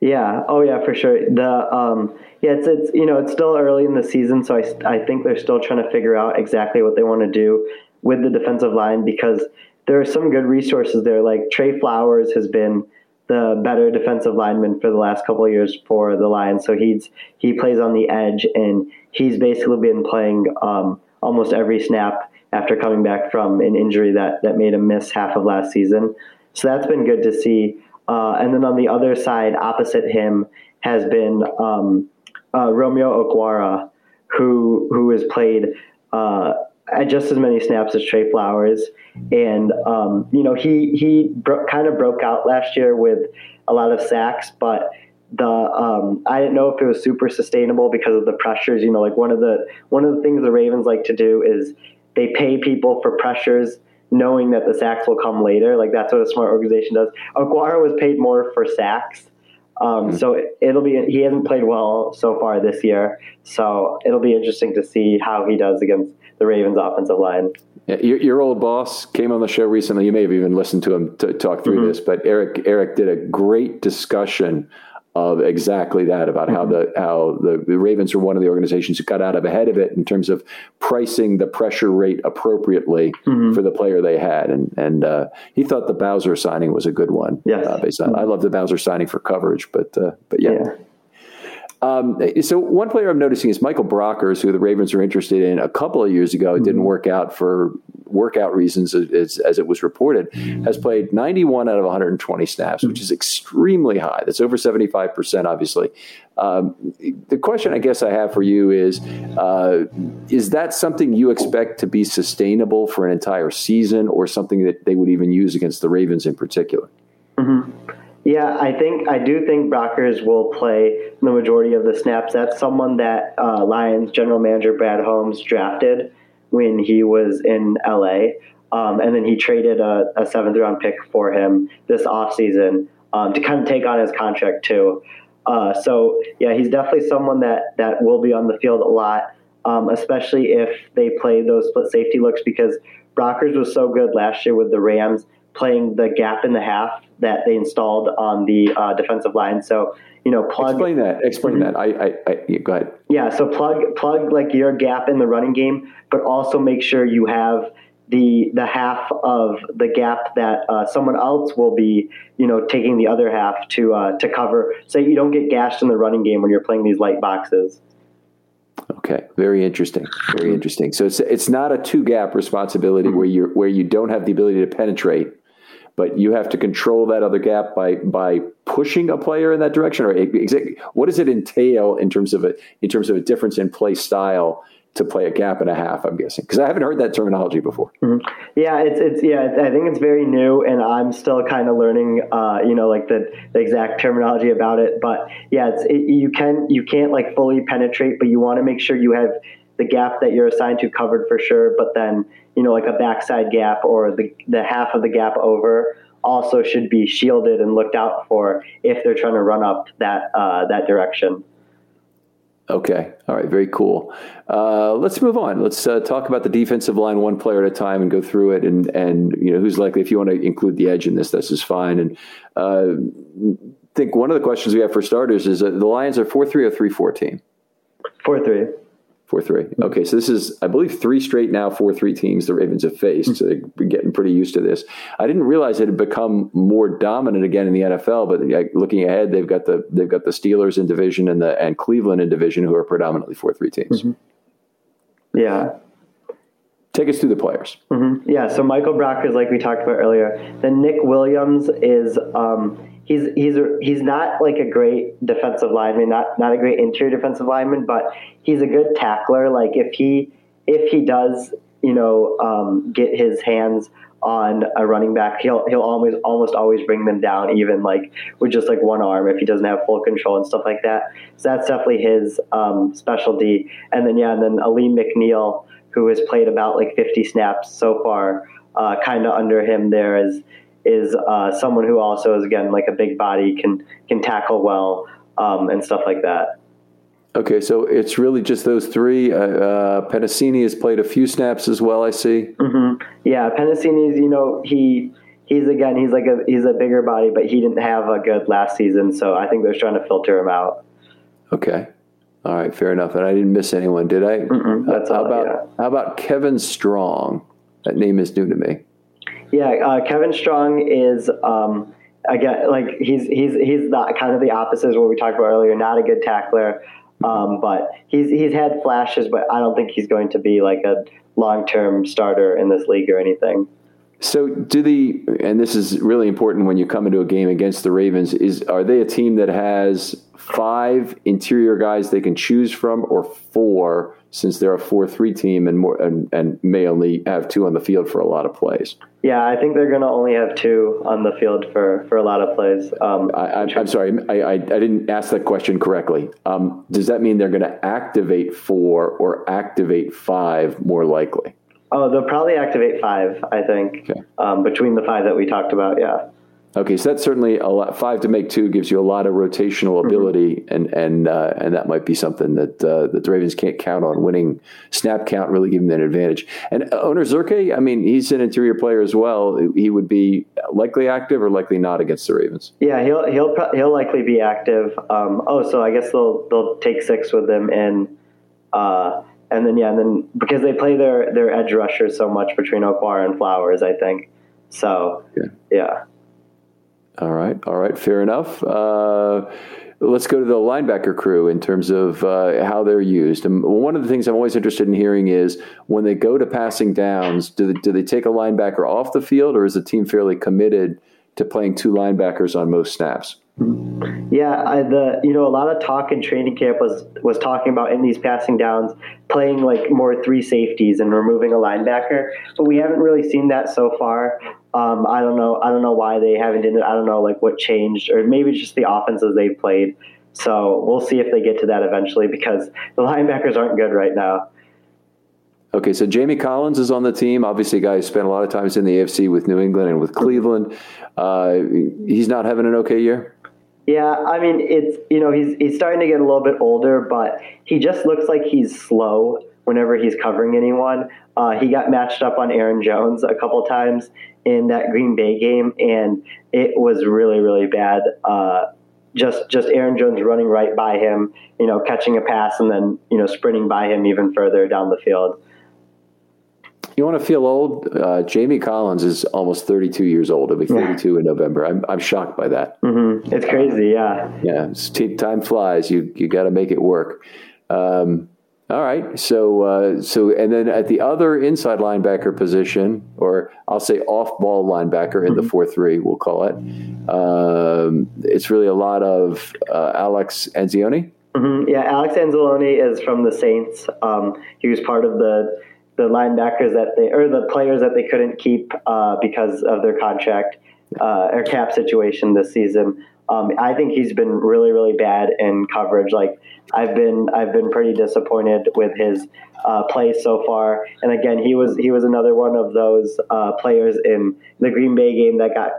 Yeah. Oh, yeah, for sure. The um, yeah, it's it's you know it's still early in the season, so I I think they're still trying to figure out exactly what they want to do with the defensive line because there are some good resources there. Like Trey Flowers has been the better defensive lineman for the last couple years for the Lions, so he's he plays on the edge and he's basically been playing um, almost every snap after coming back from an injury that that made him miss half of last season. So that's been good to see. Uh, and then on the other side, opposite him, has been um, uh, Romeo Okwara, who who has played uh, just as many snaps as Trey Flowers, and um, you know he he bro- kind of broke out last year with a lot of sacks, but the um, I didn't know if it was super sustainable because of the pressures. You know, like one of the one of the things the Ravens like to do is they pay people for pressures knowing that the sacks will come later. Like that's what a smart organization does. Okwara was paid more for sacks. Um, mm-hmm. So it, will be. He hasn't played well so far this year, so it'll be interesting to see how he does against the Ravens' offensive line. Yeah, your, your, old boss came on the show recently. You may have even listened to him to talk through mm-hmm. this, but Eric Eric did a great discussion of exactly that about how the how the, the, Ravens are one of the organizations who got out of ahead of it in terms of pricing the pressure rate appropriately mm-hmm. for the player they had, and and uh, he thought the Bowser signing was a good one. Yes, uh, based on, mm-hmm. I love the Bowser signing for coverage, but uh, but yeah. yeah. Um, so one player I'm noticing is Michael Brockers, who the Ravens were interested in a couple of years ago. It didn't mm-hmm. work out for workout reasons, as, as, it was reported. Has played 91 out of 120 snaps, which is extremely high. That's over 75 percent, obviously. Um, the question I guess I have for you is: uh, Is that something you expect to be sustainable for an entire season, or something that they would even use against the Ravens in particular? Mm-hmm. Yeah, I think I do think Brockers will play the majority of the snaps. That's someone that uh, Lions general manager Brad Holmes drafted when he was in LA. Um, and then he traded a, a, seventh round pick for him this offseason um, to kind of take on his contract too. Uh, so yeah, he's definitely someone that that will be on the field a lot, um, especially if they play those split safety looks because Brockers was so good last year with the Rams playing the gap in the half that they installed on the uh, defensive line. So you know, plug. Explain that. Explain mm-hmm. that. I, I, I yeah, go ahead. Yeah. So plug plug like your gap in the running game, but also make sure you have the the half of the gap that uh, someone else will be, you know, taking the other half to uh, to cover, so you don't get gashed in the running game when you're playing these light boxes. Okay, very interesting. Very interesting. So it's it's not a two gap responsibility mm-hmm. where you where you don't have the ability to penetrate but you have to control that other gap by by pushing a player in that direction or exactly what does it entail in terms of a in terms of a difference in play style to play a gap and a half i'm guessing because i haven't heard that terminology before mm-hmm. yeah it's it's yeah i think it's very new and i'm still kind of learning uh, you know like the, the exact terminology about it but yeah it's it, you can you can't like fully penetrate but you want to make sure you have the gap that you're assigned to covered for sure but then you know, like a backside gap or the, the half of the gap over also should be shielded and looked out for if they're trying to run up that uh, that direction. Okay. All right. Very cool. Uh, let's move on. Let's uh, talk about the defensive line one player at a time and go through it. And and you know who's likely. If you want to include the edge in this, this is fine. And uh, I think one of the questions we have for starters is the Lions are four three or three four team. Four three. Four three. Okay, so this is, I believe, three straight now four three teams the Ravens have faced. So they're getting pretty used to this. I didn't realize it had become more dominant again in the NFL. But looking ahead, they've got the they've got the Steelers in division and the and Cleveland in division, who are predominantly four three teams. Mm-hmm. Yeah. Take us through the players. Mm-hmm. Yeah. So Michael Brockers like we talked about earlier. Then Nick Williams is. Um, he's he's he's not like a great defensive lineman, not not a great interior defensive lineman, but he's a good tackler. Like if he if he does, you know, um, get his hands on a running back, he'll he'll always almost always bring them down, even like with just like one arm if he doesn't have full control and stuff like that. So that's definitely his um, specialty. And then yeah, and then Alim McNeill, who has played about like 50 snaps so far, uh, kind of under him there is is uh, someone who also is again like a big body can can tackle well um, and stuff like that. Okay, so it's really just those three. Uh, uh, Penisini has played a few snaps as well. I see. Mm-hmm. Yeah, Penisini's. You know, he he's again he's like a he's a bigger body, but he didn't have a good last season, so I think they're trying to filter him out. Okay. All right, fair enough. And I didn't miss anyone, did I? Mm-mm, that's how all, about yeah. how about Kevin Strong? That name is new to me. Yeah, uh, Kevin Strong is um, again like he's he's he's not kind of the opposite of what we talked about earlier. Not a good tackler, um, but he's he's had flashes, but I don't think he's going to be like a long term starter in this league or anything. So, do the and this is really important when you come into a game against the Ravens is are they a team that has five interior guys they can choose from, or four since they're a four-three team and more and, and may only have two on the field for a lot of plays? Yeah, I think they're going to only have two on the field for, for a lot of plays. Um, I, am sorry, I, I, I, didn't ask that question correctly. Um, does that mean they're going to activate four or activate five more likely? Oh, they'll probably activate five, I think, okay. um, between the five that we talked about, yeah. Okay, so that's certainly a lot. Five to make two gives you a lot of rotational mm-hmm. ability, mm-hmm. and and uh, and that might be something that uh, that the Ravens can't count on winning snap count, really giving them an advantage. And Onwuzurike, I mean, he's an interior player as well. He would be likely active or likely not against the Ravens. Yeah, he'll he'll he'll likely be active. Um, oh, so I guess they'll they'll take six with them, and uh, and then yeah, and then because they play their their edge rushers so much between Okwara and Flowers, I think. So yeah. yeah. All right, all right, fair enough. Uh, let's go to the linebacker crew in terms of uh, how they're used. And one of the things I'm always interested in hearing is when they go to passing downs, do they, do they take a linebacker off the field, or is the team fairly committed to playing two linebackers on most snaps? Yeah, I, the you know a lot of talk in training camp was was talking about in these passing downs playing like more three safeties and removing a linebacker, but we haven't really seen that so far. Um, I don't know. I don't know why they haven't done it. I don't know like what changed, or maybe just the offenses they've played. So we'll see if they get to that eventually because the linebackers aren't good right now. Okay, so Jamie Collins is on the team. Obviously, a guy who spent a lot of times in the AFC with New England and with Cleveland. Uh, he's not having an okay year. Yeah, I mean it's you know he's he's starting to get a little bit older, but he just looks like he's slow whenever he's covering anyone. Uh, he got matched up on Aaron Jones a couple times, in that Green Bay game, and it was really really bad. Uh, just just Aaron Jones running right by him, you know, catching a pass and then you know sprinting by him even further down the field. You want to feel old? Uh, Jamie Collins is almost 32 years old. He'll be 32 yeah. in November. I'm, I'm shocked by that. Mm-hmm. It's crazy, yeah. Yeah, time flies. You you got to make it work. Um, all right. So, uh, so, and then at the other inside linebacker position, or I'll say off ball linebacker in mm-hmm. the 4 3, we'll call it, um, it's really a lot of uh, Alex Anzalone. Mm-hmm. Yeah, Alex Anzalone is from the Saints. Um, he was part of the the linebackers that they, or the players that they couldn't keep uh, because of their contract uh, or cap situation this season. Um, I think he's been really, really bad in coverage. Like I've been, I've been pretty disappointed with his uh, play so far. And again, he was he was another one of those uh, players in the Green Bay game that got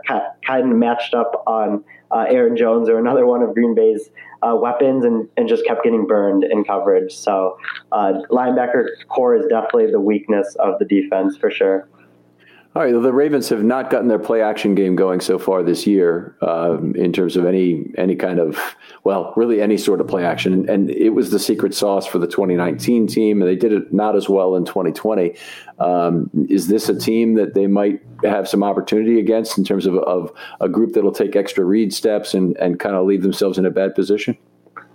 kind of matched up on uh, Aaron Jones or another one of Green Bay's uh, weapons and, and just kept getting burned in coverage. So uh, linebacker corps is definitely the weakness of the defense for sure. All right, the Ravens have not gotten their play action game going so far this year um, in terms of any any kind of well, really any sort of play action, and, and, it was the secret sauce for the 2019 team, and they did it not as well in 2020. Um, is this a team that they might have some opportunity against in terms of, of a group that'll take extra read steps and and kind of leave themselves in a bad position?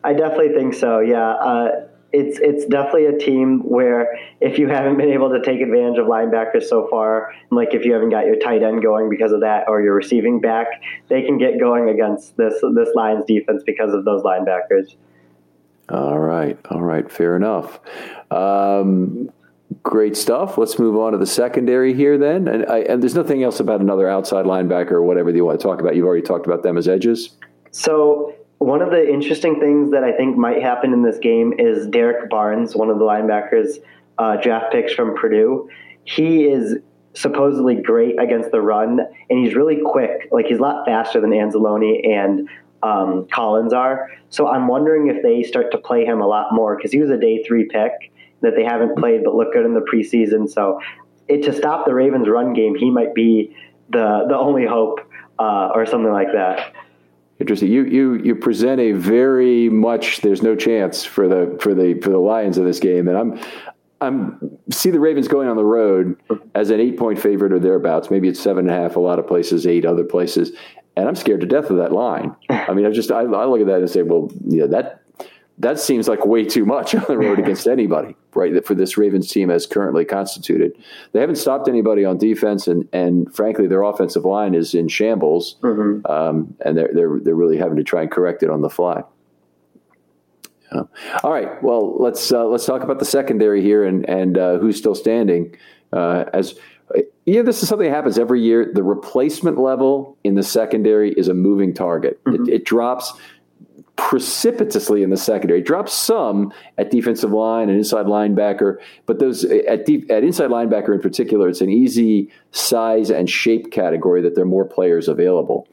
I definitely think so. Yeah. Uh, it's it's definitely a team where if you haven't been able to take advantage of linebackers so far, like if you haven't got your tight end going because of that, or your receiving back, they can get going against this this Lions defense because of those linebackers. All right, all right, fair enough. Um, great stuff. Let's move on to the secondary here then. And, I, and there's nothing else about another outside linebacker or whatever you want to talk about. You've already talked about them as edges. So one of the interesting things that I think might happen in this game is Derrick Barnes, one of the linebackers, uh, draft picks from Purdue. He is supposedly great against the run, and he's really quick. Like he's a lot faster than Anzalone and um, Collins are. So I'm wondering if they start to play him a lot more because he was a day three pick that they haven't played but look good in the preseason. So it, to stop the Ravens' run game, he might be the the only hope uh, or something like that. Interesting. You you you present a very much there's no chance for the for the for the Lions in this game, and I'm I'm see the Ravens going on the road as an eight point favorite or thereabouts. Maybe it's seven and a half. A lot of places, eight other places, and I'm scared to death of that line. I mean, I just I, I look at that and say, well, yeah, that that seems like way too much on the road against anybody, right? For this Ravens team as currently constituted, they haven't stopped anybody on defense, and and frankly, their offensive line is in shambles, mm-hmm. um, and they're they're they're really having to try and correct it on the fly. Yeah. All right, well let's uh, let's talk about the secondary here and and uh, who's still standing. Uh, as yeah, this is something that happens every year. The replacement level in the secondary is a moving target. Mm-hmm. It, it drops precipitously in the secondary. Dropped some at defensive line and inside linebacker, but those at deep, at inside linebacker in particular, it's an easy size and shape category that there are more players available.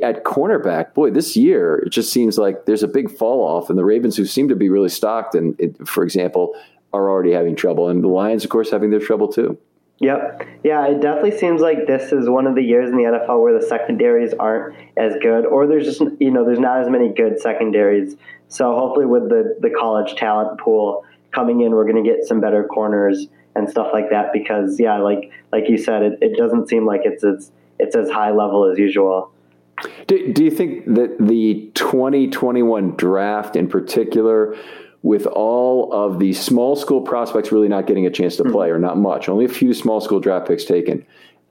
At cornerback, boy, this year it just seems like there's a big fall off, and the Ravens, who seem to be really stocked, and for example, are already having trouble, and the Lions, of course, having their trouble too. Yep. Yeah, it definitely seems like this is one of the years in the NFL where the secondaries aren't as good, or there's just you know there's not as many good secondaries. So hopefully, with the the college talent pool coming in, we're going to get some better corners and stuff like that. Because yeah, like like you said, it, it doesn't seem like it's as it's as high level as usual. Do, do you think that the 2021 draft in particular? With all of the small school prospects really not getting a chance to play, or not much, only a few small school draft picks taken,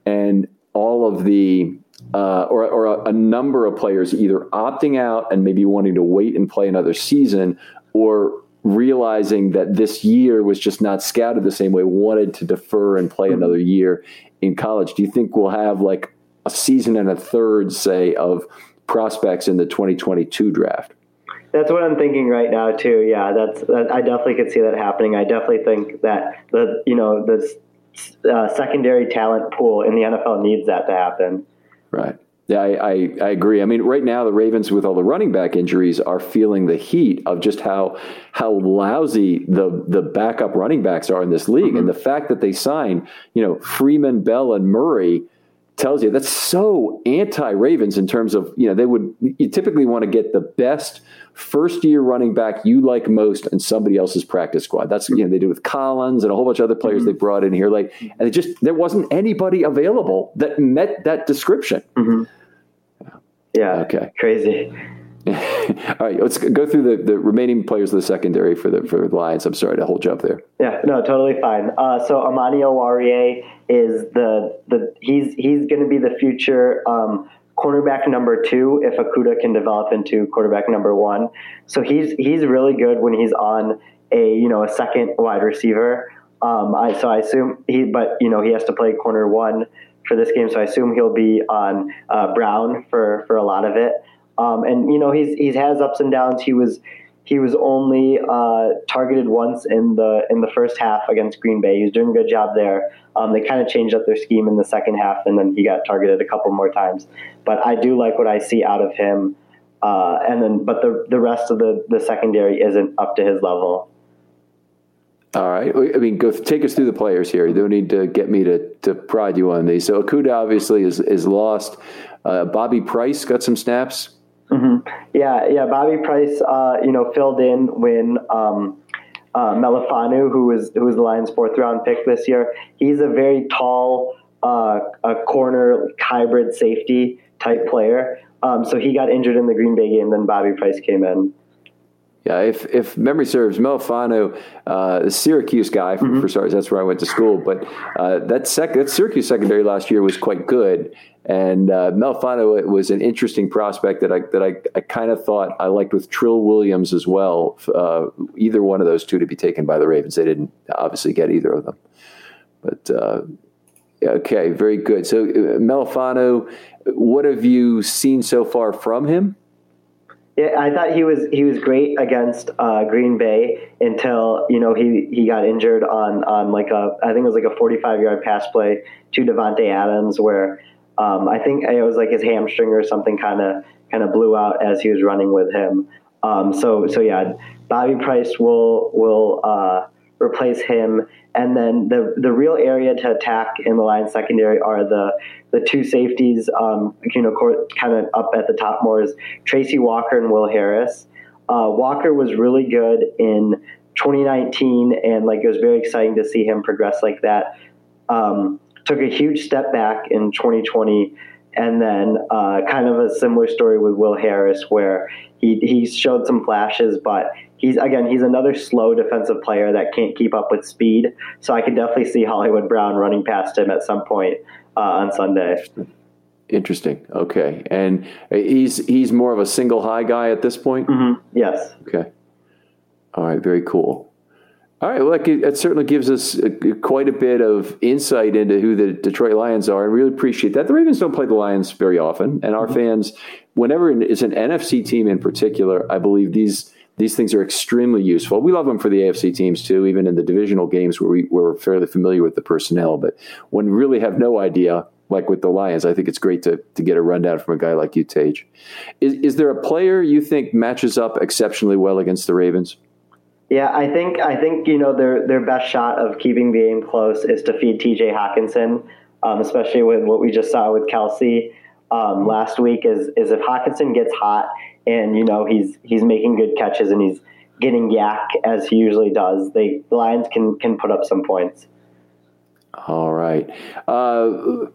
and all of the uh, or, or a, a, number of players either opting out and maybe wanting to wait and play another season, or realizing that this year was just not scouted the same way, wanted to defer and play another year in college. Do you think we'll have like a season and a third, say, of prospects in the 2022 draft? That's what I'm thinking right now too. Yeah, that's that, I definitely could see that happening. I definitely think that the you know the uh, secondary talent pool in the NFL needs that to happen. Right. Yeah, I, I, I, agree. I mean, right now the Ravens, with all the running back injuries, are feeling the heat of just how how lousy the the backup running backs are in this league, mm-hmm. and the fact that they sign, you know, Freeman, Bell, and Murray tells you that's so anti Ravens in terms of you know they would you typically want to get the best first year running back you like most and somebody else's practice squad. That's you know they do with Collins and a whole bunch of other players mm-hmm. they brought in here. Like and it just there wasn't anybody available that met that description. Mm-hmm. Yeah. Okay. Crazy. All right, let's go through the, the remaining players of the secondary for the for the Lions. I'm sorry to hold you up there. Yeah, no, totally fine. Uh, so Amani Oruwariye is the the he's he's going to be the future um, quarterback number two if Okudah can develop into quarterback number one. So he's he's really good when he's on a you know a second wide receiver. Um, I so I assume he, but you know he has to play corner one for this game, so I assume he'll be on uh, Brown for for a lot of it. Um, and you know he's he's has ups and downs. He was he was only uh, targeted once in the in the first half against Green Bay. He was doing a good job there. Um, they kind of changed up their scheme in the second half, and then he got targeted a couple more times. But I do like what I see out of him. Uh, and then, but the the rest of the the secondary isn't up to his level. All right. I mean, go take us through the players here. You don't need to get me to, to prod you on these. So Okudah obviously is is lost. Uh, Bobby Price got some snaps. Mm-hmm. Yeah, yeah. Bobby Price, uh, you know, filled in when um, uh, Melifonwu, who was who was the Lions' fourth round pick this year. He's a very tall, uh, a corner hybrid safety type player. Um, so he got injured in the Green Bay game. Then Bobby Price came in. Yeah, if, if memory serves, Melifonwu, uh, Syracuse guy for, mm-hmm. for starters, that's where I went to school. But uh, that sec- that Syracuse secondary last year was quite good, and uh, Melifonwu was an interesting prospect that I that I, I kind of thought I liked with Trill Williams as well. Uh, either one of those two to be taken by the Ravens. They didn't obviously get either of them, but. Uh, okay, very good. So, uh, Melifonwu, what have you seen so far from him? Yeah, I thought he was he was great against uh, Green Bay until you know he, he got injured on on like a I think it was like a 45 yard pass play to Davante Adams where um, I think it was like his hamstring or something kind of kind of blew out as he was running with him. Um, so so yeah, Bobby Price will will uh, replace him. And then the the real area to attack in the Lions secondary are the the two safeties, um, you know, kind of up at the top more is Tracy Walker and Will Harris. Uh, Walker was really good in 2019, and like it was very exciting to see him progress like that. Um, took a huge step back in 2020 and then uh, kind of a similar story with Will Harris, where he he showed some flashes, but he's again he's another slow defensive player that can't keep up with speed. So I can definitely see Hollywood Brown running past him at some point uh, on Sunday. Interesting. Okay, and he's he's more of a single high guy at this point. Mm-hmm. Yes. Okay. All right. Very cool. All right. Well, it, certainly gives us a, quite a bit of insight into who the Detroit Lions are, and really appreciate that. The Ravens don't play the Lions very often, and our mm-hmm. fans whenever it's an NFC team in particular, I believe these these things are extremely useful. We love them for the AFC teams too, even in the divisional games where we, we're fairly familiar with the personnel. But when we really have no idea, like with the Lions, I think it's great to, to get a rundown from a guy like you, Tej. Is, is there a player you think matches up exceptionally well against the Ravens? Yeah, I think I think you know their their best shot of keeping the game close is to feed T.J. Hockenson, um, especially with what we just saw with Kelce um, last week. Is is if Hockenson gets hot and you know he's he's making good catches and he's getting YAC as he usually does, they the Lions can can put up some points. All right. Uh,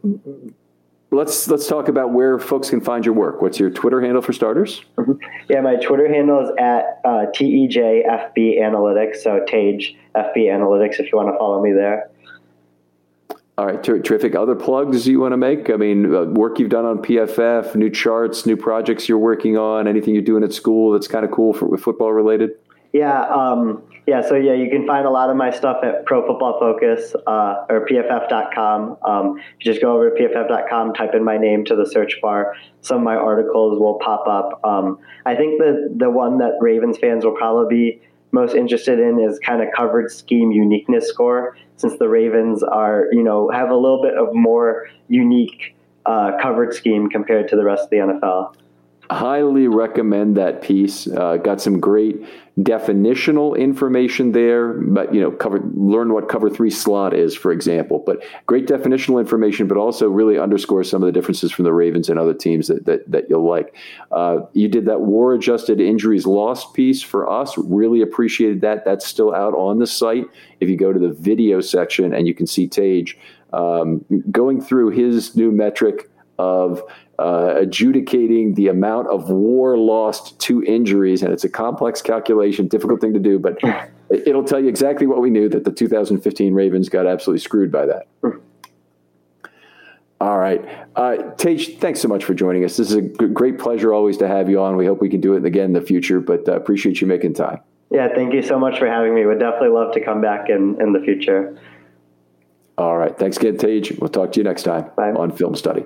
let's let's talk about where folks can find your work. What's your Twitter handle for starters? Mm-hmm. Yeah, my Twitter handle is at uh, TEJFB Analytics, so Tej FB Analytics if you want to follow me there. All right, ter- terrific. Other plugs you want to make? I mean, uh, work you've done on PFF, new charts, new projects you're working on, anything you're doing at school that's kind of cool for football related? Yeah, um, yeah. So yeah, you can find a lot of my stuff at Pro Football Focus uh, or PFF.com. Um, just go over to PFF.com, type in my name to the search bar. Some of my articles will pop up. Um, I think the the one that Ravens fans will probably be most interested in is kind of coverage scheme uniqueness score, since the Ravens are, you know, have a little bit of more unique uh, coverage scheme compared to the rest of the NFL highly recommend that piece. Uh, got some great definitional information there, but you know, cover learn what cover three slot is, for example. But great definitional information, but also really underscores some of the differences from the Ravens and other teams that that, that you'll like. Uh, you did that WAR adjusted injuries lost piece for us. Really appreciated that. That's still out on the site. If you go to the video section and you can see Tej um, going through his new metric of uh, adjudicating the amount of WAR lost to injuries, and it's a complex calculation, difficult thing to do, but it'll tell you exactly what we knew that the 2015 Ravens got absolutely screwed by that. All right. Uh, Tej, thanks so much for joining us. This is a great pleasure always to have you on. We hope we can do it again in the future, but uh, appreciate you making time. Yeah, thank you so much for having me. Would definitely love to come back in, in the future. All right. Thanks again, Tej. We'll talk to you next time Bye. on Film Study.